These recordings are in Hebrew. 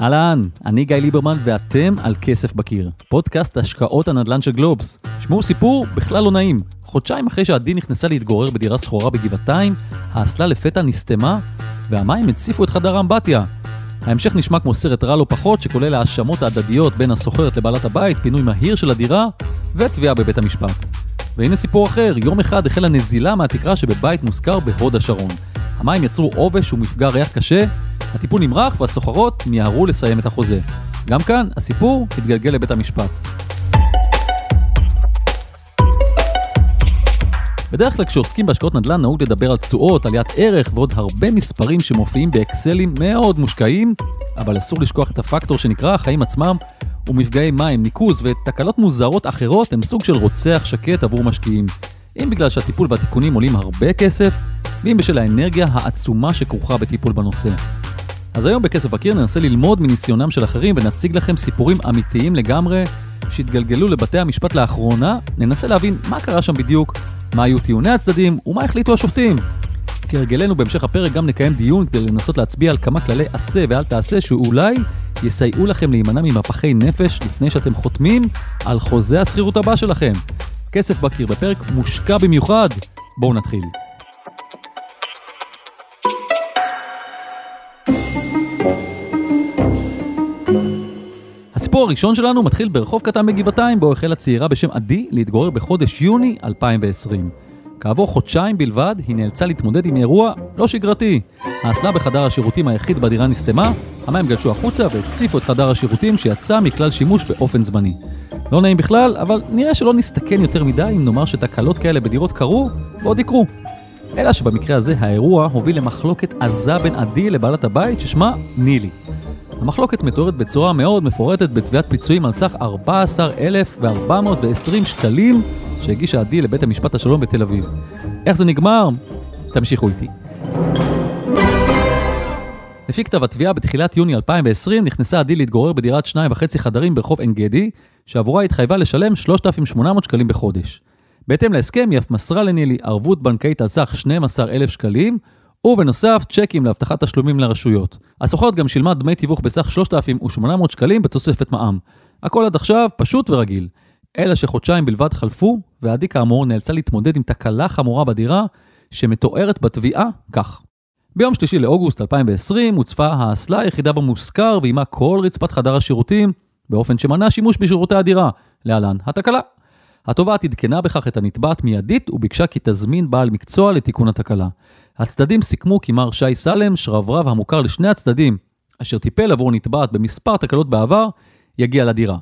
אהלן, אני גיא ליברמן ואתם על כסף בקיר, פודקאסט השקעות הנדל"ן של גלובס. שמעו סיפור בכלל לא נעים. חודשיים אחרי שעדי נכנסה להתגורר בדירה שכורה בגבעתיים, האסלה לפתע נסתמה והמים הציפו את חדר האמבטיה. ההמשך נשמע כמו סרט רע לא פחות, שכולל האשמות ההדדיות בין הסוחרת לבעלת הבית, פינוי מהיר של הדירה ותביעה בבית המשפט. והנה סיפור אחר, יום אחד החלה נזילה מהתקרה שבבית מושכר בהוד השרון. המים יצרו עובש ומפגע ריח קשה, הטיפול נמרח והסוחרות מיהרו לסיים את החוזה. גם כאן הסיפור התגלגל לבית המשפט. בדרך כלל כשעוסקים בהשקעות נדל"ן נהוג לדבר על תשואות, עליית ערך ועוד הרבה מספרים שמופיעים באקסלים מאוד מושקעים, אבל אסור לשכוח את הפקטור שנקרא החיים עצמם, ומפגעי מים, ניקוז ותקלות מוזרות אחרות הם סוג של רוצח שקט עבור משקיעים. אם בגלל שהטיפול והתיקונים עולים הרבה כסף, ואם בשל האנרגיה העצומה שכרוכה בטיפול בנושא. אז היום בכסף בקיר ננסה ללמוד מניסיונם של אחרים ונציג לכם סיפורים אמיתיים לגמרי שהתגלגלו לבתי המשפט לאחרונה, ננסה להבין מה קרה שם בדיוק, מה היו טיעוני הצדדים ומה החליטו השופטים. כהרגלנו בהמשך הפרק גם נקיים דיון כדי לנסות להצביע על כמה כללי עשה ואל תעשה שאולי יסייעו לכם להימנע ממפחי נפש לפני שאתם חותמים על חוזה השכירות הבא שלכם. כסף בקיר בפרק מושקע במיוחד. בואו נתחיל. הסיפור הראשון שלנו מתחיל ברחוב קטן בגבעתיים, בו החלה צעירה בשם עדי להתגורר בחודש יוני 2020. כעבור חודשיים בלבד, היא נאלצה להתמודד עם אירוע לא שגרתי. האסלה בחדר השירותים היחיד בדירה נסתמה, המים גלשו החוצה והציפו את חדר השירותים שיצא מכלל שימוש באופן זמני. לא נעים בכלל, אבל נראה שלא נסתכן יותר מדי אם נאמר שתקלות כאלה בדירות קרו, ועוד יקרו. אלא שבמקרה הזה האירוע הוביל למחלוקת עזה בין עדי לבעלת הבית ששמה נילי. המחלוקת מתוארת בצורה מאוד מפורטת בתביעת פיצויים על סך 14,420 שקלים שהגישה עדי לבית המשפט השלום בתל אביב. איך זה נגמר? תמשיכו איתי. לפי כתב התביעה, בתחילת יוני 2020 נכנסה עדי להתגורר בדירת שניים וחצי חדרים ברחוב עין גדי, שעבורה התחייבה לשלם 3,800 שקלים בחודש. בהתאם להסכם היא אף מסרה לנילי ערבות בנקאית על סך 12,000 שקלים, ובנוסף צ'קים להבטחת תשלומים לרשויות. הסוחרת גם שילמה דמי תיווך בסך 3,800 שקלים בתוספת מע"מ. הכל עד עכשיו פשוט ורגיל. אלא שחודשיים בלבד חלפו, ועדי כאמור נאלצה להתמודד עם תקלה חמורה בדירה, שמתוארת בתביעה כך. ביום שלישי לאוגוסט 2020 הוצפה האסלה היחידה במושכר ועימה כל רצפת חדר השירותים, באופן שמנע שימוש בשירותי הדירה, להלן התקלה. התובעת עדכנה בכך את הנתבעת מיידית וביקשה כי תזמין בעל מקצוע לתיקון התקלה. הצדדים סיכמו כי מר שי סלם, שרברב המוכר לשני הצדדים, אשר טיפל עבור נתבעת במספר תקלות בעבר, יגיע לדירה.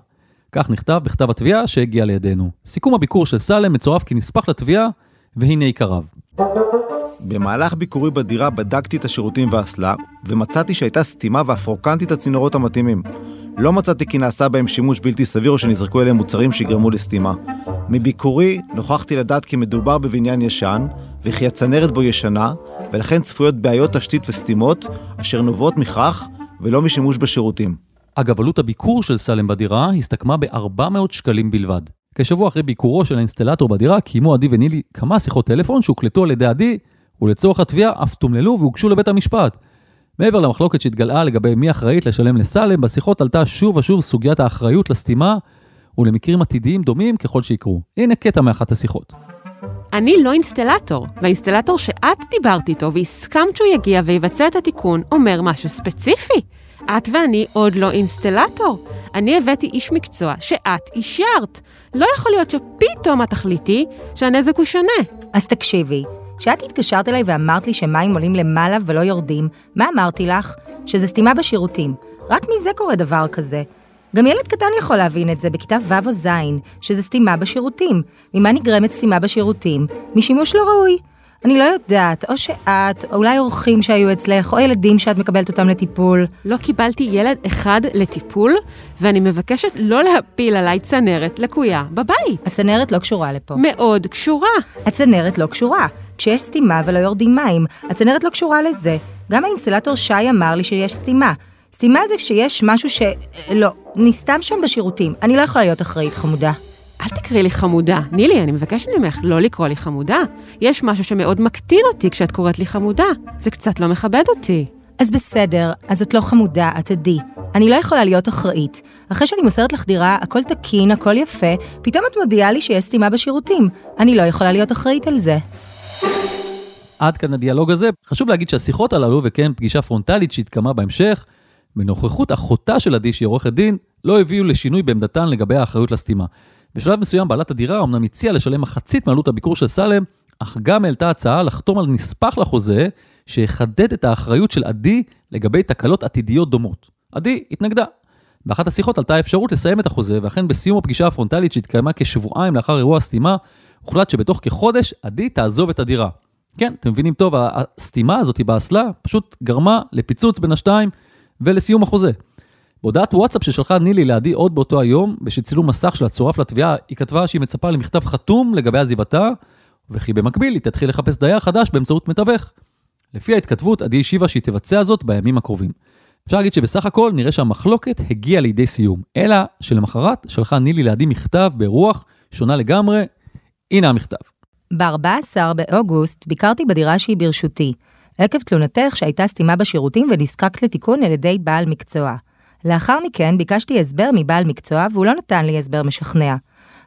כך נכתב בכתב התביעה שהגיע לידינו. סיכום הביקור של סלם מצורף כנספח לתביעה, והנה עיקריו. במהלך ביקורי בדירה בדקתי את השירותים והאסלה, ומצאתי שהייתה סתימה ואף רוקנתי את הצינורות המתאימים. לא מצאתי כי נעשה בהם שימוש בלתי סביר או שנזרקו אליהם מוצרים שיגרמו לסתימה. מביקורי נוכחתי לדעת כי מדובר בבניין ישן, וכי הצנרת בו ישנה, ולכן צפויות בעיות תשתית וסתימות, אשר נובעות מכך ולא משימוש בשירותים. אגב, עלות הביקור של סלם בדירה הסתכמה ב-400 שקלים בלבד. כשבוע אחרי ביקורו של האינסטלטור בדירה, קיימו עדי ונילי כמה שיחות טלפון שהוקלטו על ידי עדי, ולצורך התביעה אף תומללו והוגשו לבית המשפט. מעבר למחלוקת שהתגלעה לגבי מי אחראית לשלם לסלם, בשיחות עלתה שוב ושוב סוגיית האחריות לסתימה ולמקרים עתידיים דומים ככל שיקרו. הנה קטע מאחת השיחות. אני לא אינסטלטור, והאינסטלטור שאת דיברת איתו והסכמת שהוא יגיע ויבצע את התיקון אומר משהו ספציפי. את ואני עוד לא אינסטלטור. אני הבאתי איש מקצוע שאת אישרת. לא יכול להיות שפתאום את תחליטי שהנזק הוא שונה. אז תקשיבי, כשאת התקשרת אליי ואמרת לי שמים עולים למעלה ולא יורדים, מה אמרתי לך? שזה סתימה בשירותים. רק מזה קורה דבר כזה. גם ילד קטן יכול להבין את זה בכיתה ו' או ז', שזה סתימה בשירותים. ממה נגרמת סתימה בשירותים? משימוש לא ראוי. אני לא יודעת, או שאת, או אולי אורחים שהיו אצלך, או ילדים שאת מקבלת אותם לטיפול. לא קיבלתי ילד אחד לטיפול, ואני מבקשת לא להפיל עליי צנרת לקויה בבית. הצנרת לא קשורה לפה. מאוד קשורה. הצנרת לא קשורה. כשיש סתימה ולא יורדים מים, הצנרת לא קשורה לזה. גם האינסטלטור שי אמר לי שיש סתימה. סתימה זה כשיש משהו ש... לא, נסתם שם בשירותים. אני לא יכולה להיות אחראית, חמודה. אל תקראי לי חמודה. נילי, אני מבקשת ממך לא לקרוא לי חמודה. יש משהו שמאוד מקטין אותי כשאת קוראת לי חמודה. זה קצת לא מכבד אותי. אז בסדר, אז את לא חמודה, את עדי. אני לא יכולה להיות אחראית. אחרי שאני מוסרת לך דירה, הכל תקין, הכל יפה, פתאום את מודיעה לי שיש סתימה בשירותים. אני לא יכולה להיות אחראית על זה. עד כאן הדיאלוג הזה. חשוב להגיד שהשיחות הללו, וכן פגישה פרונטלית שהתקיימה בהמשך, בנוכחות אחותה של עדי, שהיא עורכת דין, לא הביאו לשינוי בעמדתן לגבי האחריות לסתימה. בשלב מסוים בעלת הדירה אמנם הציעה לשלם מחצית מעלות הביקור של סלם, אך גם העלתה הצעה לחתום על נספח לחוזה, שיחדד את האחריות של עדי לגבי תקלות עתידיות דומות. עדי התנגדה. באחת השיחות עלתה האפשרות לסיים את החוזה, ואכן בסיום הפגישה הפרונטלית שהתקיימה כשבועיים לאחר אירוע הסתימה, הוחלט שבתוך כחודש עדי תעזוב את הדירה. כן, אתם מבינים טוב, הסתימה הזאת באסלה פשוט גרמה לפיצוץ בין השתיים ולסיום החוזה. בהודעת וואטסאפ ששלחה נילי לעדי עוד באותו היום, ושצילום מסך שלה צורף לתביעה, היא כתבה שהיא מצפה למכתב חתום לגבי עזיבתה, וכי במקביל היא תתחיל לחפש דייר חדש באמצעות מתווך. לפי ההתכתבות, עדי השיבה שהיא תבצע זאת בימים הקרובים. אפשר להגיד שבסך הכל נראה שהמחלוקת הגיעה לידי סיום, אלא שלמחרת שלחה נילי לעדי מכתב ברוח שונה לגמרי. הנה המכתב. ב-14 באוגוסט ביקרתי בדירה שהיא ברשותי, עקב תלונתך שהייתה סתימה בשירותים ונזקקת לתיקון על ידי בעל מקצוע. לאחר מכן ביקשתי הסבר מבעל מקצוע והוא לא נתן לי הסבר משכנע.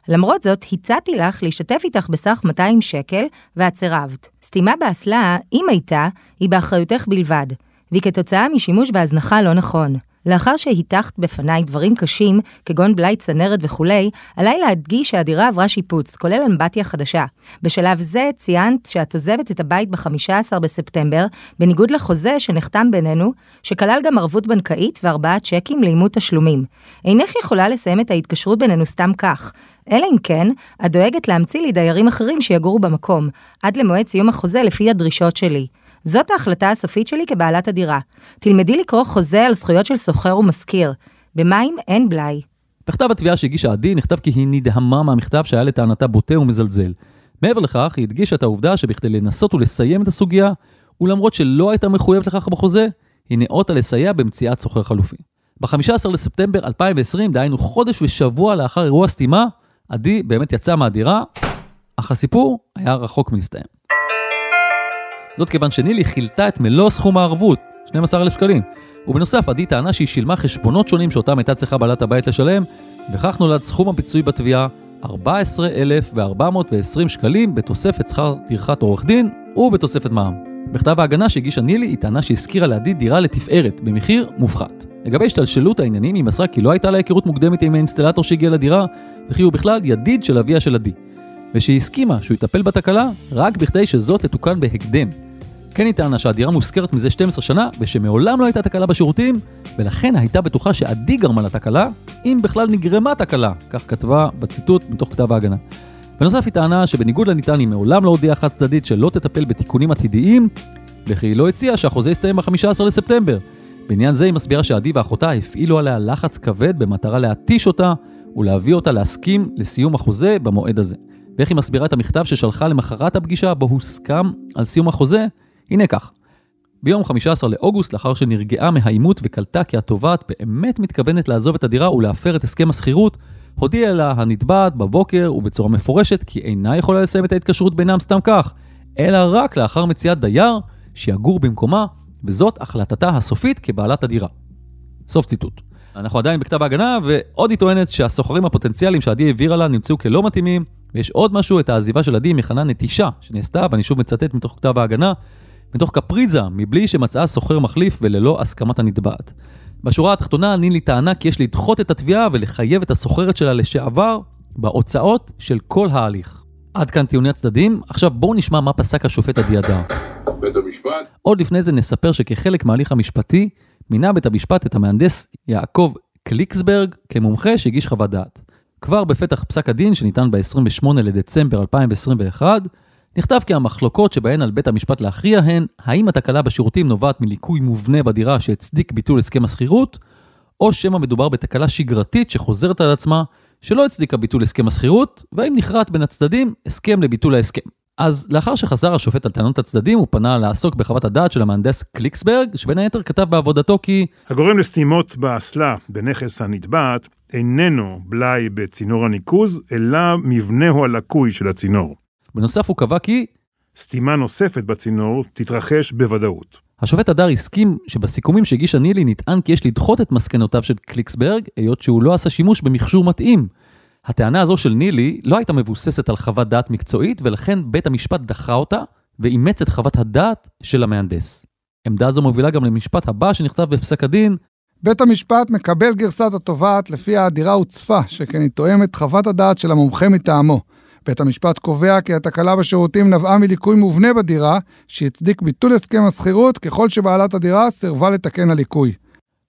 למרות זאת, הצעתי לך להשתתף איתך בסך 200 שקל, ואת סירבת. סתימה באסלה, אם הייתה, היא באחריותך בלבד, והיא כתוצאה משימוש והזנחה לא נכון. לאחר שהיטחת בפניי דברים קשים, כגון בלאי צנרת וכולי, עליי להדגיש שהדירה עברה שיפוץ, כולל אמבטיה חדשה. בשלב זה ציינת שאת עוזבת את הבית ב-15 בספטמבר, בניגוד לחוזה שנחתם בינינו, שכלל גם ערבות בנקאית וארבעה צ'קים לאימות תשלומים. אינך יכולה לסיים את ההתקשרות בינינו סתם כך, אלא אם כן, את דואגת להמציא לי דיירים אחרים שיגורו במקום, עד למועד סיום החוזה לפי הדרישות שלי. זאת ההחלטה הסופית שלי כבעלת הדירה. תלמדי לקרוא חוזה על זכויות של סוחר ומשכיר. במים אין בלאי. בכתב התביעה שהגישה עדי נכתב כי היא נדהמה מהמכתב שהיה לטענתה בוטה ומזלזל. מעבר לכך, היא הדגישה את העובדה שבכדי לנסות ולסיים את הסוגיה, ולמרות שלא הייתה מחויבת לכך בחוזה, היא נאותה לסייע במציאת סוחר חלופי. ב-15 לספטמבר 2020, דהיינו חודש ושבוע לאחר אירוע סתימה, עדי באמת יצא מהדירה, אך הסיפור היה רחוק מלהסתיים. זאת כיוון שנילי חילטה את מלוא סכום הערבות, 12,000 שקלים. ובנוסף, עדי טענה שהיא שילמה חשבונות שונים שאותם הייתה צריכה בעלת הבית לשלם, וכך נולד סכום הפיצוי בתביעה 14,420 שקלים בתוספת שכר טרחת עורך דין ובתוספת מע"מ. בכתב ההגנה שהגישה נילי, היא טענה שהשכירה לעדי דירה לתפארת, במחיר מופחת. לגבי השתלשלות העניינים, היא מסרה כי לא הייתה לה היכרות מוקדמת עם האינסטלטור שהגיע לדירה, וכי הוא בכלל ידיד של אביה של עדי. ושהיא הסכימה שהוא יטפל בתקלה רק בכדי שזאת תתוקן בהקדם. כן היא טענה שהדירה מושכרת מזה 12 שנה, ושמעולם לא הייתה תקלה בשירותים, ולכן הייתה בטוחה שעדי גרמה לתקלה, אם בכלל נגרמה תקלה, כך כתבה בציטוט מתוך כתב ההגנה. בנוסף היא טענה שבניגוד לניתן היא מעולם לא הודיעה חד צדדית שלא תטפל בתיקונים עתידיים, וכי היא לא הציעה שהחוזה יסתיים ב-15 לספטמבר. בעניין זה היא מסבירה שעדי ואחותה הפעילו עליה לחץ כבד במטרה להתיש אותה ולהביא אותה להסכים לסיום החוזה במועד הזה. ואיך היא מסבירה את המכתב ששלחה למחרת הפגישה בו הוסכם על סיום החוזה, הנה כך. ביום 15 לאוגוסט, לאחר שנרגעה מהעימות וקלטה כי התובעת באמת מתכוונת לעזוב את הדירה ולהפר את הסכם השכירות, הודיעה לה הנתבעת בבוקר ובצורה מפורשת כי אינה יכולה לסיים את ההתקשרות בינם סתם כך, אלא רק לאחר מציאת דייר שיגור במקומה, וזאת החלטתה הסופית כבעלת הדירה. סוף ציטוט. אנחנו עדיין בכתב ההגנה, ועוד היא טוענת שהסוחרים הפוטנציאליים שעדי העבירה לה נמצאו כלא מתאימים, ויש עוד משהו, את העזיבה של עדי מכנה נטישה, שנעשתה, ואני שוב מצטט מתוך כתב ההגנה, מתוך קפריזה, מבלי שמצאה סוחר מחליף וללא הסכמת הנתבעת. בשורה התחתונה, נילי טענה כי יש לדחות את התביעה ולחייב את הסוחרת שלה לשעבר בהוצאות של כל ההליך. עד כאן טיעוני הצדדים, עכשיו בואו נשמע מה פסק השופט עדי אדר. בית המשפט? עוד לפני זה נספר שכחלק מההליך המשפטי, מינה בית המשפט את המהנדס יעקב קליקסברג כמומחה שהגיש חוות דעת. כבר בפתח פסק הדין שניתן ב-28 לדצמבר 2021, נכתב כי המחלוקות שבהן על בית המשפט להכריע הן האם התקלה בשירותים נובעת מליקוי מובנה בדירה שהצדיק ביטול הסכם השכירות, או שמא מדובר בתקלה שגרתית שחוזרת על עצמה, שלא הצדיקה ביטול הסכם השכירות, והאם נכרת בין הצדדים הסכם לביטול ההסכם. אז לאחר שחזר השופט על טענות הצדדים, הוא פנה לעסוק בחוות הדעת של המהנדס קליקסברג, שבין היתר כתב בעבודתו כי... הגורם לסתימות באסלה בנכס הנתבעת איננו בלאי בצינור הניקוז, אלא מבנהו הלקוי של הצינור. בנוסף הוא קבע כי... סתימה נוספת בצינור תתרחש בוודאות. השופט הדר הסכים שבסיכומים שהגישה נילי נטען כי יש לדחות את מסקנותיו של קליקסברג, היות שהוא לא עשה שימוש במכשור מתאים. הטענה הזו של נילי לא הייתה מבוססת על חוות דעת מקצועית, ולכן בית המשפט דחה אותה, ואימץ את חוות הדעת של המהנדס. עמדה זו מובילה גם למשפט הבא שנכתב בפסק הדין, בית המשפט מקבל גרסת התובעת לפיה הדירה הוצפה, שכן היא תואמת חוות הדעת של המומחה מטעמו. בית המשפט קובע כי התקלה בשירותים נבעה מליקוי מובנה בדירה, שהצדיק ביטול הסכם השכירות ככל שבעלת הדירה סירבה לתקן הליקוי.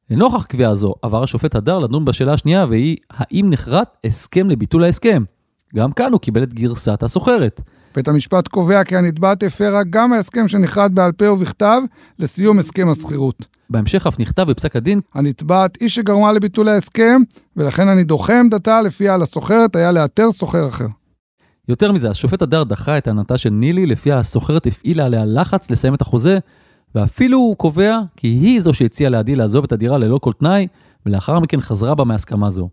לנוכח קביעה זו, עבר השופט הדר לדון בשאלה השנייה, והיא, האם נחרט הסכם לביטול ההסכם? גם כאן הוא קיבל את גרסת הסוחרת. בית המשפט קובע כי הנתבעת הפרה גם ההסכם שנכרת בעל פה ובכתב לסיום הסכם השכירות. בהמשך אף נכתב בפסק הדין, הנתבעת היא שגרמה לביטול ההסכם, ולכן אני דוחה עמדתה לפיה על הסוחרת היה לאתר סוחר אחר. יותר מזה, השופט הדר דחה את טענתה של נילי, לפיה הסוחרת הפעילה עליה לחץ לסיים את החוזה, ואפילו הוא קובע כי היא זו שהציעה לעדי לעזוב את הדירה ללא כל תנאי, ולאחר מכן חזרה בה מהסכמה זו.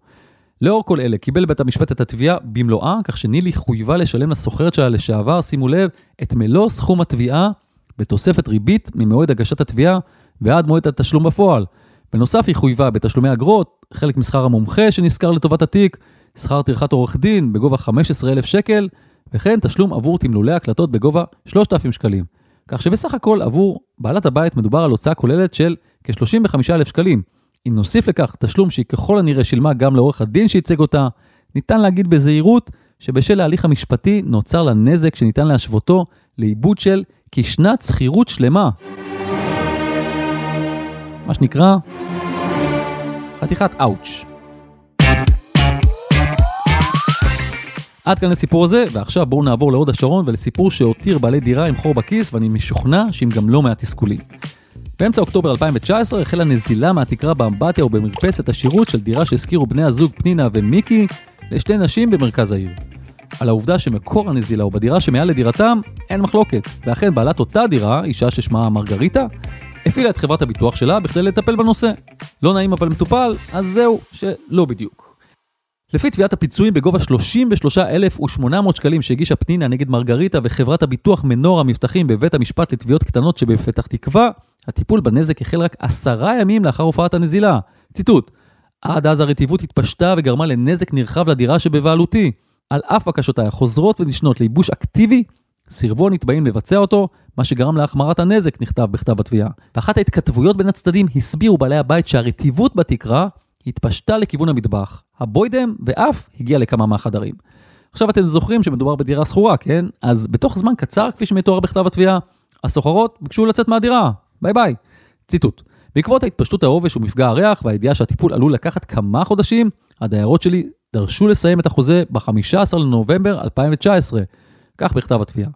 לאור כל אלה, קיבל בית המשפט את התביעה במלואה, כך שנילי חויבה לשלם לסוחרת שלה לשעבר, שימו לב, את מלוא סכום התביעה, בתוספת ריבית ממועד הגשת התביעה ועד מועד התשלום בפועל. בנוסף, היא חויבה בתשלומי אגרות, חלק משכר המומחה שנזכר לטובת התיק, שכר טרחת עורך דין בגובה 15,000 שקל, וכן תשלום עבור תמלולי הקלטות בגובה 3,000 שקלים. כך שבסך הכל עבור בעלת הבית מדובר על הוצאה כוללת של כ-35,000 שקלים. אם נוסיף לכך תשלום שהיא ככל הנראה שילמה גם לעורך הדין שייצג אותה, ניתן להגיד בזהירות שבשל ההליך המשפטי נוצר לה נזק שניתן להשוותו לעיבוד של כשנת שכירות שלמה. מה שנקרא, חתיכת אאוץ'. עד כאן לסיפור הזה, ועכשיו בואו נעבור להוד השרון ולסיפור שהותיר בעלי דירה עם חור בכיס, ואני משוכנע שעם גם לא מעט תסכולים. באמצע אוקטובר 2019 החלה נזילה מהתקרה באמבטיה ובמרפסת השירות של דירה שהזכירו בני הזוג פנינה ומיקי לשתי נשים במרכז העיר. על העובדה שמקור הנזילה הוא בדירה שמעל לדירתם, אין מחלוקת, ואכן בעלת אותה דירה, אישה ששמה מרגריטה, הפעילה את חברת הביטוח שלה בכדי לטפל בנושא. לא נעים אבל מטופל, אז זהו, שלא בדיוק. לפי תביעת הפיצויים בגובה 33,800 שקלים שהגישה פנינה נגד מרגריטה וחברת הביטוח מנור המבטחים בבית המשפט לתביעות קטנות שבפתח תקווה, הטיפול בנזק החל רק עשרה ימים לאחר הופעת הנזילה. ציטוט: עד אז הרטיבות התפשטה וגרמה לנזק נרחב לדירה שבבעלותי. על אף בקשותיי החוזרות ונשנות לייבוש אקטיבי, סירבו הנתבעים לבצע אותו, מה שגרם להחמרת הנזק, נכתב בכתב התביעה. באחת ההתכתבויות בין הצדדים הסבירו בעלי הבית שהרטיבות בתקרה התפשטה לכיוון המטבח, הבוידם ואף הגיע לכמה מהחדרים. עכשיו אתם זוכרים שמדובר בדירה שכורה, כן? אז בתוך זמן קצר, כפי שמתואר בכתב התביעה, הסוחרות ביקשו לצאת מהדירה, ביי ביי. ציטוט: בעקבות ההתפשטות העובש ומפגע הריח והידיעה שהטיפול עלול לקחת כמה חודשים, הדיירות שלי דרשו לסיים את החוזה ב-15 לנובמבר 2019. כך בכתב התביעה.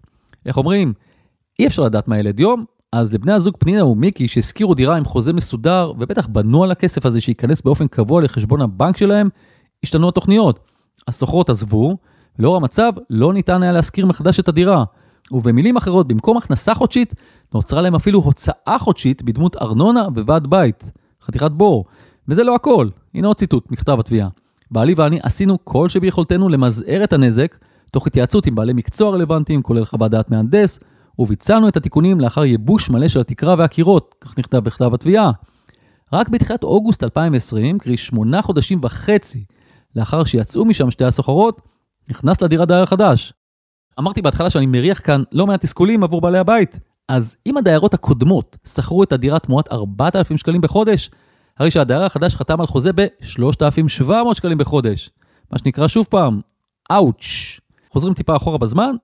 איך אומרים? אי אפשר לדעת מה ילד יום, אז לבני הזוג פנינה ומיקי שהשכירו דירה עם חוזה מסודר, ובטח בנו על הכסף הזה שייכנס באופן קבוע לחשבון הבנק שלהם, השתנו התוכניות. הסוחרות עזבו, ולאור המצב לא ניתן היה להשכיר מחדש את הדירה. ובמילים אחרות, במקום הכנסה חודשית, נוצרה להם אפילו הוצאה חודשית בדמות ארנונה וועד בית. חתיכת בור. וזה לא הכל. הנה עוד ציטוט מכתב התביעה. בעלי ואני עשינו כל שביכולתנו למזער את הנזק, תוך התייעצות עם בעלי מקצוע רלוונטיים, כולל חוות דעת מהנדס, וביצענו את התיקונים לאחר ייבוש מלא של התקרה והקירות, כך נכתב בכתב התביעה. רק בתחילת אוגוסט 2020, קרי שמונה חודשים וחצי לאחר שיצאו משם שתי הסוחרות, נכנס לדירה דייר חדש. אמרתי בהתחלה שאני מריח כאן לא מעט תסכולים עבור בעלי הבית, אז אם הדיירות הקודמות שכרו את הדירה תמורת 4,000 שקלים בחודש, הרי שהדייר החדש חתם על חוזה ב-3,700 שקלים בחודש. מה שנקרא שוב פעם, אאוץ'. חוזרים טיפה אחורה בזמן.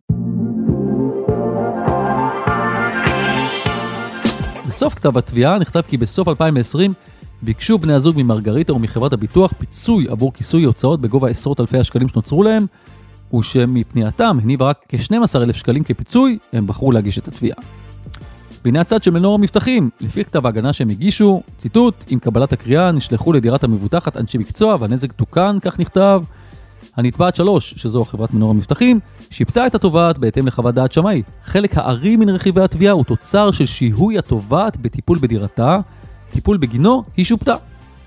בסוף כתב התביעה נכתב כי בסוף 2020 ביקשו בני הזוג ממרגריטה ומחברת הביטוח פיצוי עבור כיסוי הוצאות בגובה עשרות אלפי השקלים שנוצרו להם, ושמפנייתם הניבה רק כ-12,000 שקלים כפיצוי, הם בחרו להגיש את התביעה. והנה הצד של מנור המבטחים, לפי כתב ההגנה שהם הגישו, ציטוט, עם קבלת הקריאה נשלחו לדירת המבוטחת אנשי מקצוע והנזק תוקן, כך נכתב. הנתבעת 3, שזו חברת מנור המבטחים, שיפטה את התובעת בהתאם לחוות דעת שמאי. חלק הארי מן רכיבי התביעה הוא תוצר של שיהוי התובעת בטיפול בדירתה, טיפול בגינו היא שופטה.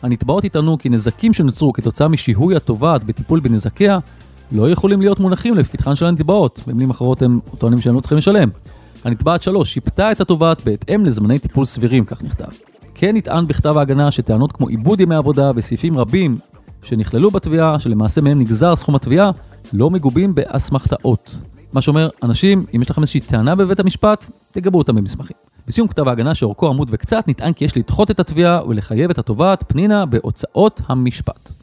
הנתבעות יטענו כי נזקים שנוצרו כתוצאה משיהוי התובעת בטיפול בנזקיה לא יכולים להיות מונחים לפתחן של הנתבעות, במילים אחרות הם טוענים שהם לא צריכים לשלם. הנתבעת 3 שיפטה את התובעת בהתאם לזמני טיפול סבירים, כך נכתב. כן נטען בכתב ההגנה שטענות כמו עיבוד ימי עבודה וסעיפים רבים שנכללו בתביעה, שלמעשה מהם נגזר סכום התביעה, לא מגובים באסמכתאות. מה שאומר, אנשים, אם יש לכם איזושהי טענה בבית המשפט, תגבו אותם במסמכים. בסיום כתב ההגנה שאורכו עמוד וקצת, נטען כי יש לדחות את התביעה ולחייב את התובעת פנינה בהוצאות המשפט.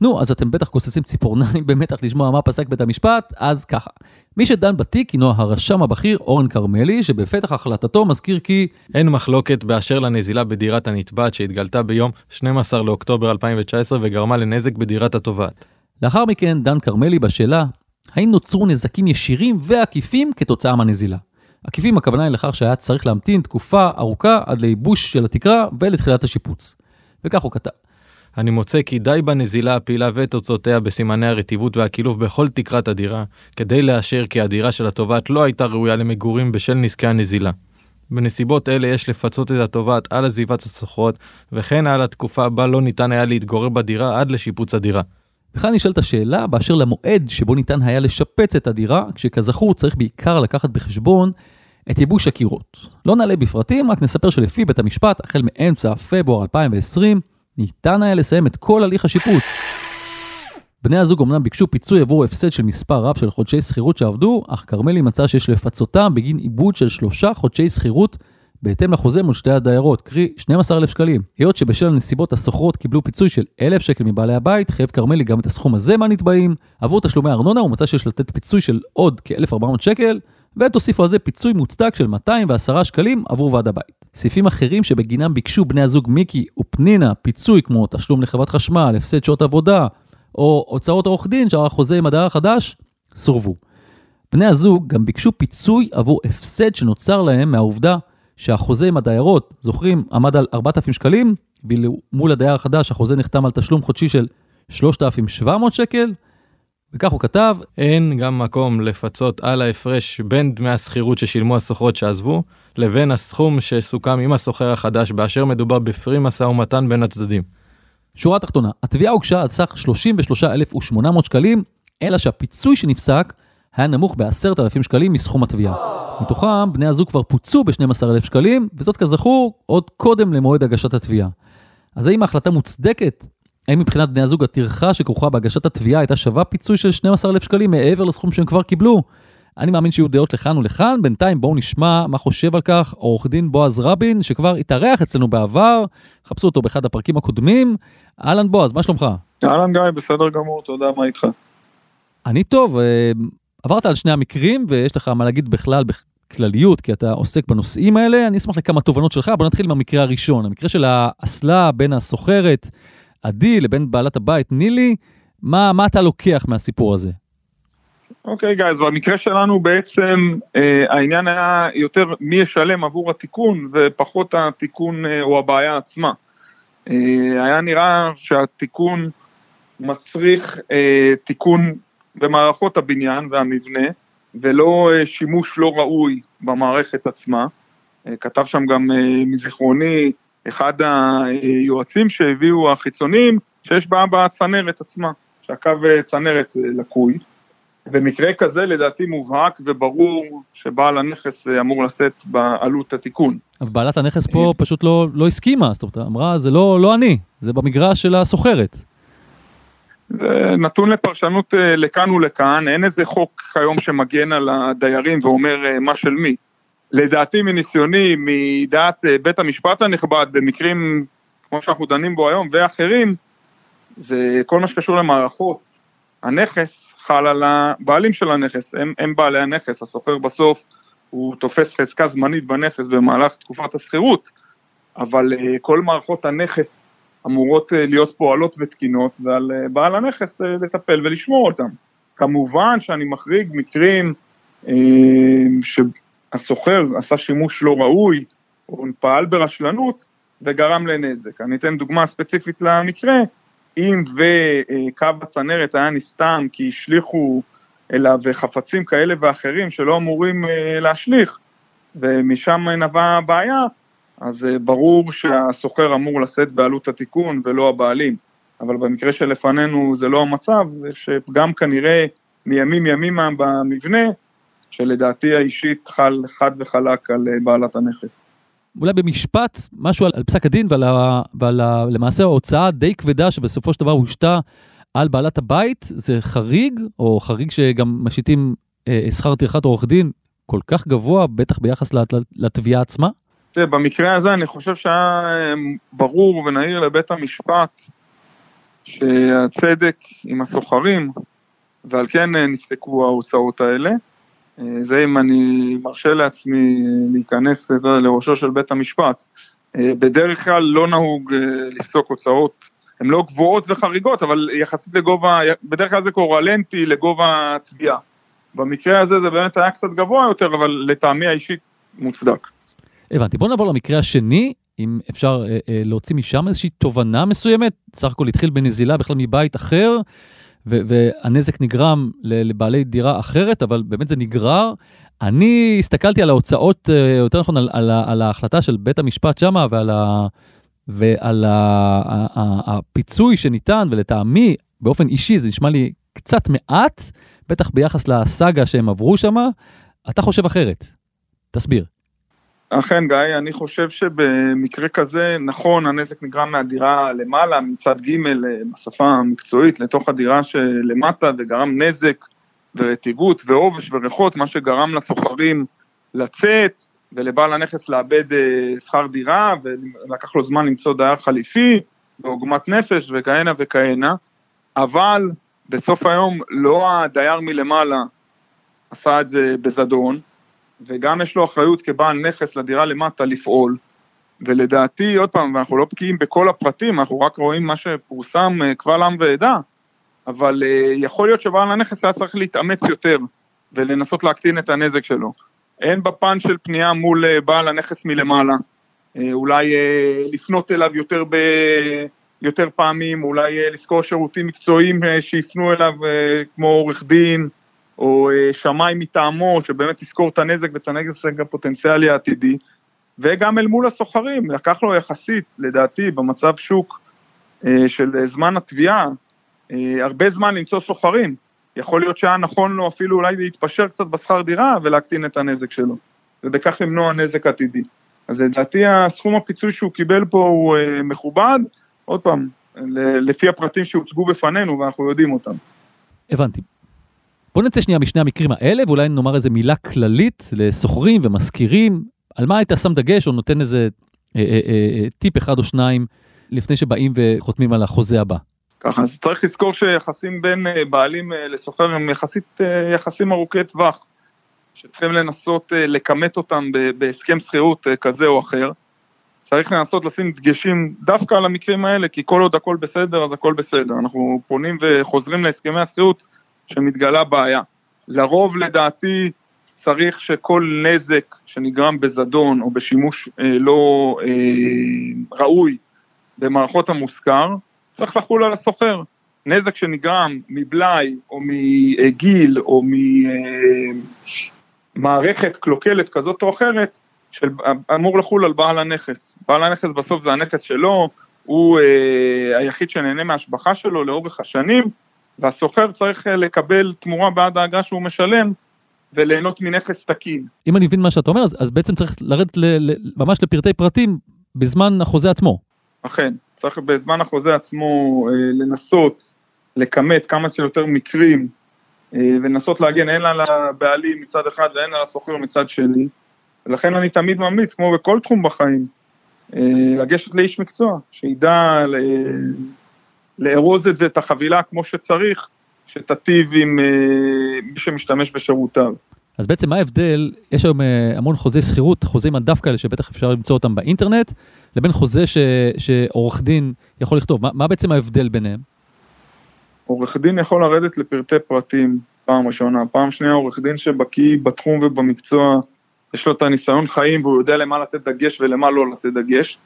נו, אז אתם בטח כוססים ציפורניים במתח לשמוע מה פסק בית המשפט, אז ככה. מי שדן בתיק הינו הרשם הבכיר אורן כרמלי, שבפתח החלטתו מזכיר כי אין מחלוקת באשר לנזילה בדירת הנתבעת שהתגלתה ביום 12 לאוקטובר 2019 וגרמה לנזק בדירת התובעת. לאחר מכן דן כרמלי בשאלה האם נוצרו נזקים ישירים ועקיפים כתוצאה מהנזילה. עקיפים הכוונה היא לכך שהיה צריך להמתין תקופה ארוכה עד לייבוש של התקרה ולתחילת השיפוץ. וכך הוא כתב. אני מוצא כי די בנזילה הפעילה ותוצאותיה בסימני הרטיבות והקילוף בכל תקרת הדירה, כדי לאשר כי הדירה של התובעת לא הייתה ראויה למגורים בשל נזקי הנזילה. בנסיבות אלה יש לפצות את התובעת על עזיבת הסוחרות, וכן על התקופה בה לא ניתן היה להתגורר בדירה עד לשיפוץ הדירה. וכאן נשאלת השאלה באשר למועד שבו ניתן היה לשפץ את הדירה, כשכזכור צריך בעיקר לקחת בחשבון את ייבוש הקירות. לא נעלה בפרטים, רק נספר שלפי בית המשפט, החל מאמצע פברואר 2020, ניתן היה לסיים את כל הליך השיפוץ. בני הזוג אמנם ביקשו פיצוי עבור הפסד של מספר רב של חודשי שכירות שעבדו, אך כרמלי מצא שיש לפצותם בגין עיבוד של שלושה חודשי שכירות בהתאם לחוזה מול שתי הדיירות, קרי 12,000 שקלים. היות שבשל הנסיבות הסוחרות קיבלו פיצוי של 1,000 שקל מבעלי הבית, חייב כרמלי גם את הסכום הזה מהנתבעים. עבור תשלומי ארנונה הוא מצא שיש לתת פיצוי של עוד כ-1,400 שקל, ותוסיפו על זה פיצוי מוצדק של 210 שקלים עבור ועד הבית. סעיפים אחרים שבגינם ביקשו בני הזוג מיקי ופנינה פיצוי כמו תשלום לחברת חשמל, הפסד שעות עבודה, או הוצאות עורך דין שערך חוזה עם הדייר החדש, סורבו. בני הזוג גם ביקשו פיצוי עבור הפסד שנוצר להם מהעובדה שהחוזה עם הדיירות, זוכרים, עמד על 4,000 שקלים, ומול הדייר החדש החוזה נחתם על תשלום חודשי של 3,700 שקל, וכך הוא כתב, אין גם מקום לפצות על ההפרש בין דמי השכירות ששילמו השוכרות שעזבו, לבין הסכום שסוכם עם השוכר החדש באשר מדובר בפרי משא ומתן בין הצדדים. שורה תחתונה, התביעה הוגשה על סך 33,800 שקלים, אלא שהפיצוי שנפסק היה נמוך ב-10,000 שקלים מסכום התביעה. מתוכם, בני הזוג כבר פוצו ב-12,000 שקלים, וזאת כזכור עוד קודם למועד הגשת התביעה. אז האם ההחלטה מוצדקת? האם מבחינת בני הזוג הטרחה שכרוכה בהגשת התביעה הייתה שווה פיצוי של 12,000 שקלים מעבר לסכום שהם כבר קיבלו? אני מאמין שיהיו דעות לכאן ולכאן, בינתיים בואו נשמע מה חושב על כך עורך דין בועז רבין, שכבר התארח אצלנו בעבר, חפשו אותו באחד הפרקים הקודמים. אהלן בועז, מה שלומך? אהלן גיא, בסדר גמור, תודה, מה איתך? אני טוב, אה, עברת על שני המקרים ויש לך מה להגיד בכלל בכלליות, כי אתה עוסק בנושאים האלה, אני אשמח לכמה תובנות שלך, בוא נתחיל עם המקרה הראשון, המקרה של האסלה בין הסוחרת עדי לבין בעלת הבית נילי, מה, מה אתה לוקח מהסיפור הזה? אוקיי okay, גיא, במקרה שלנו בעצם אה, העניין היה יותר מי ישלם עבור התיקון ופחות התיקון אה, או הבעיה עצמה. אה, היה נראה שהתיקון מצריך אה, תיקון במערכות הבניין והמבנה ולא אה, שימוש לא ראוי במערכת עצמה. אה, כתב שם גם אה, מזיכרוני אחד היועצים שהביאו החיצוניים שיש בעיה בצנרת עצמה, שהקו אה, צנרת אה, לקוי. במקרה כזה לדעתי מובהק וברור שבעל הנכס אה, אמור לשאת בעלות התיקון. אבל בעלת הנכס פה פשוט לא, לא הסכימה, זאת אומרת, אמרה, זה לא, לא אני, זה במגרש של הסוחרת. זה נתון לפרשנות לכאן ולכאן, אין איזה חוק כיום שמגן על הדיירים ואומר מה של מי. לדעתי מניסיוני, מדעת בית המשפט הנכבד, במקרים כמו שאנחנו דנים בו היום ואחרים, זה כל מה שקשור למערכות. הנכס חל על הבעלים של הנכס, הם, הם בעלי הנכס, הסוחר בסוף הוא תופס חזקה זמנית בנכס במהלך תקופת השכירות, אבל uh, כל מערכות הנכס אמורות uh, להיות פועלות ותקינות, ועל בעל הנכס לטפל ולשמור אותם. כמובן שאני מחריג מקרים uh, שהסוחר עשה שימוש לא ראוי, או פעל ברשלנות וגרם לנזק. אני אתן דוגמה ספציפית למקרה, אם וקו הצנרת היה נסתם כי השליכו אליו חפצים כאלה ואחרים שלא אמורים אה, להשליך, ומשם נבעה הבעיה, אז אה, ברור שהסוחר אמור לשאת בעלות התיקון ולא הבעלים. אבל במקרה שלפנינו זה לא המצב, יש פגם כנראה מימים ימימה במבנה, שלדעתי האישית חל חד וחלק על בעלת הנכס. אולי במשפט, משהו על, על פסק הדין ועל, ה, ועל ה, למעשה ההוצאה די כבדה שבסופו של דבר הושתה על בעלת הבית, זה חריג, או חריג שגם משיתים אה, שכר טרחת עורך דין כל כך גבוה, בטח ביחס לתביעה עצמה? תראה, במקרה הזה אני חושב שהיה אה, ברור ונהיר לבית המשפט שהצדק עם הסוחרים, ועל כן אה, נפסקו ההוצאות האלה. אה, זה אם אני מרשה לעצמי להיכנס לראשו של בית המשפט. בדרך כלל לא נהוג לפסוק הוצאות, הן לא גבוהות וחריגות, אבל יחסית לגובה, בדרך כלל זה קורלנטי לגובה התביעה. במקרה הזה זה באמת היה קצת גבוה יותר, אבל לטעמי האישית מוצדק. הבנתי, בוא נעבור למקרה השני, אם אפשר אה, אה, להוציא משם איזושהי תובנה מסוימת, סך הכל התחיל בנזילה בכלל מבית אחר, והנזק נגרם לבעלי דירה אחרת, אבל באמת זה נגרר. אני הסתכלתי על ההוצאות, אה, יותר נכון, על, על, על ההחלטה של בית המשפט שמה ועל, ה, ועל ה, ה, ה, הפיצוי שניתן, ולטעמי, באופן אישי, זה נשמע לי קצת מעט, בטח ביחס לסאגה שהם עברו שמה. אתה חושב אחרת. תסביר. אכן גיא, אני חושב שבמקרה כזה, נכון, הנזק נגרם מהדירה למעלה, מצד ג' אה, בשפה המקצועית, לתוך הדירה שלמטה, וגרם נזק ורטיבות ועובש וריחות, מה שגרם לסוחרים לצאת, ולבעל הנכס לאבד אה, שכר דירה, ולקח לו זמן למצוא דייר חליפי, ועוגמת נפש וכהנה וכהנה, אבל בסוף היום לא הדייר מלמעלה עשה את זה בזדון, וגם יש לו אחריות כבעל נכס לדירה למטה לפעול. ולדעתי, עוד פעם, אנחנו לא בקיאים בכל הפרטים, אנחנו רק רואים מה שפורסם אה, קבל עם ועדה, אבל uh, יכול להיות שבעל הנכס היה צריך להתאמץ יותר ולנסות להקטין את הנזק שלו. אין בפן של פנייה מול uh, בעל הנכס מלמעלה, אולי לפנות אליו יותר, ב, יותר פעמים, אולי לשכור שירותים מקצועיים שיפנו אליו כמו עורך דין, או אה, שמאי מטעמו, שבאמת יזכור את הנזק ואת הנזק הפוטנציאלי העתידי, וגם אל מול הסוחרים, לקח לו יחסית, לדעתי, במצב שוק אה, של זמן התביעה, אה, הרבה זמן למצוא סוחרים. יכול להיות שהיה נכון לו אפילו אולי להתפשר קצת בשכר דירה ולהקטין את הנזק שלו, ובכך למנוע נזק עתידי. אז לדעתי הסכום הפיצוי שהוא קיבל פה הוא מכובד, עוד פעם, לפי הפרטים שהוצגו בפנינו ואנחנו יודעים אותם. הבנתי. בוא נצא שנייה משני המקרים האלה, ואולי נאמר איזה מילה כללית לסוחרים ומשכירים, על מה היית שם דגש או נותן איזה אה, אה, אה, אה, טיפ אחד או שניים לפני שבאים וחותמים על החוזה הבא. ככה, אז צריך לזכור שיחסים בין אה, בעלים אה, לסוחר הם יחסית יחסים ארוכי טווח, שצריכים לנסות לכמת אותם בהסכם שכירות כזה או אחר. צריך לנסות לשים דגשים דווקא על המקרים האלה, כי כל עוד הכל בסדר, אז הכל בסדר. אנחנו פונים וחוזרים להסכמי השכירות שמתגלה בעיה. לרוב לדעתי צריך שכל נזק שנגרם בזדון או בשימוש אה, לא אה, ראוי במערכות המושכר, צריך לחול על הסוחר. נזק שנגרם מבלאי או מגיל או ממערכת אה, קלוקלת כזאת או אחרת, של, אמור לחול על בעל הנכס. בעל הנכס בסוף זה הנכס שלו, הוא אה, היחיד שנהנה מההשבחה שלו לאורך השנים, והסוחר צריך אה, לקבל תמורה בעד האגרה שהוא משלם וליהנות מנכס תקין. אם אני מבין מה שאתה אומר, אז, אז בעצם צריך לרדת ל, ל, ממש לפרטי פרטים בזמן החוזה עצמו. אכן, צריך בזמן החוזה עצמו אה, לנסות לכמת כמה שיותר מקרים אה, ולנסות להגן הן על הבעלים מצד אחד והן על הסוחר מצד שני. ולכן אני תמיד ממליץ, כמו בכל תחום בחיים, אה, לגשת לאיש מקצוע, שידע לארוז את זה, את החבילה כמו שצריך, שתטיב עם אה, מי שמשתמש בשירותיו. אז בעצם מה ההבדל, יש היום אה, המון חוזי שכירות, חוזי מדף כאלה שבטח אפשר למצוא אותם באינטרנט, לבין חוזה ש, שעורך דין יכול לכתוב, מה, מה בעצם ההבדל ביניהם? עורך דין יכול לרדת לפרטי פרטים פעם ראשונה, פעם שנייה עורך דין שבקיא בתחום ובמקצוע, יש לו את הניסיון חיים והוא יודע למה לתת דגש ולמה לא לתת דגש.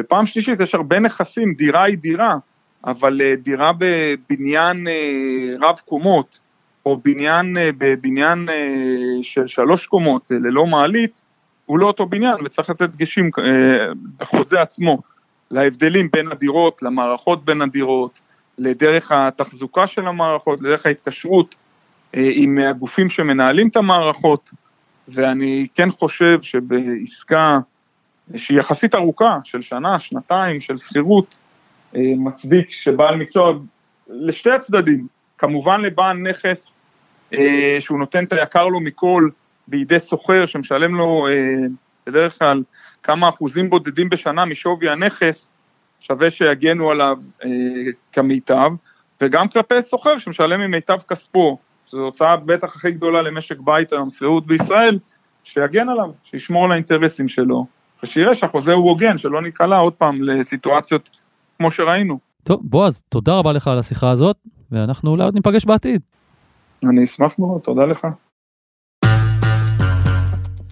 ופעם שלישית יש הרבה נכסים, דירה היא דירה, אבל אה, דירה בבניין אה, רב קומות, או בניין אה, בבניין של שלוש קומות ללא מעלית, הוא לא אותו בניין, וצריך לתת דגשים בחוזה עצמו, להבדלים בין הדירות, למערכות בין הדירות, לדרך התחזוקה של המערכות, לדרך ההתקשרות עם הגופים שמנהלים את המערכות, ואני כן חושב שבעסקה שהיא יחסית ארוכה, של שנה, שנתיים, של שכירות, מצדיק שבעל מקצוע, לשתי הצדדים, כמובן לבעל נכס אה, שהוא נותן את היקר לו מכל בידי סוחר שמשלם לו בדרך כלל כמה אחוזים בודדים בשנה משווי הנכס, שווה שיגנו עליו כמיטב, וגם כלפי סוחר שמשלם ממיטב כספו, שזו הוצאה בטח הכי גדולה למשק בית היום, שכירות בישראל, שיגן עליו, שישמור על האינטרסים שלו, ושיראה שהחוזה הוא הוגן, שלא ניקלע עוד פעם לסיטואציות כמו שראינו. טוב, בועז, תודה רבה לך על השיחה הזאת, ואנחנו אולי עוד ניפגש בעתיד. אני אשמח מאוד, תודה לך.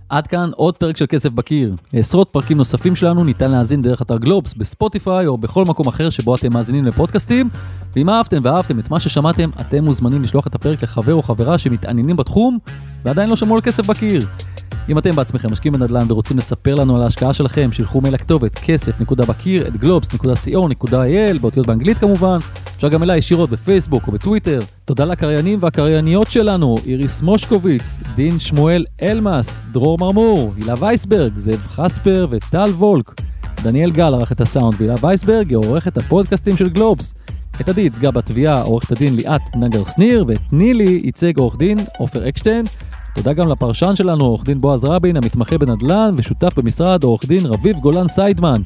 עד כאן עוד פרק של כסף בקיר. לעשרות פרקים נוספים שלנו ניתן להאזין דרך אתר גלובס, בספוטיפיי או בכל מקום אחר שבו אתם מאזינים לפודקאסטים. ואם אהבתם ואהבתם את מה ששמעתם, אתם מוזמנים לשלוח את הפרק לחבר או חברה שמתעניינים בתחום ועדיין לא שמעו על כסף בקיר. אם אתם בעצמכם משקיעים בנדל"ן ורוצים לספר לנו על ההשקעה שלכם, שילחו מייל לכתובת כסף.בקיר at globes.co.il באותיות באנגלית כמובן. אפשר גם אליי ישירות בפייסבוק או בטוויטר. תודה לקריינים והקרייניות שלנו, איריס מושקוביץ, דין שמואל אלמאס, דרור מרמור, הילה וייסברג, זאב חספר וטל וולק. דניאל גל ערך את הסאונד והילה וייסברג היא עורכת הפודקאסטים של גלובס. את עדי ייצגה בתביעה עורכת הדין ליאת נגר שניר ואת נילי ייצג עורך דין עופר אקשטיין. תודה גם לפרשן שלנו, עורך דין בועז רבין, המתמחה בנדל"ן ושותף במשרד עורך דין רביב גולן סיידמן.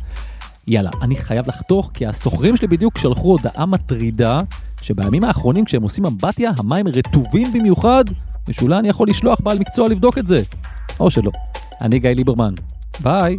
יאללה, אני חייב לחתוך כי השוכרים שלי בדיוק שלחו הודעה מטרידה שבימים האחרונים כשהם עושים אמבטיה המים רטובים במיוחד ושאולי אני יכול לשלוח בעל מקצוע לבדוק את זה. או שלא. אני גיא ליברמן. ביי.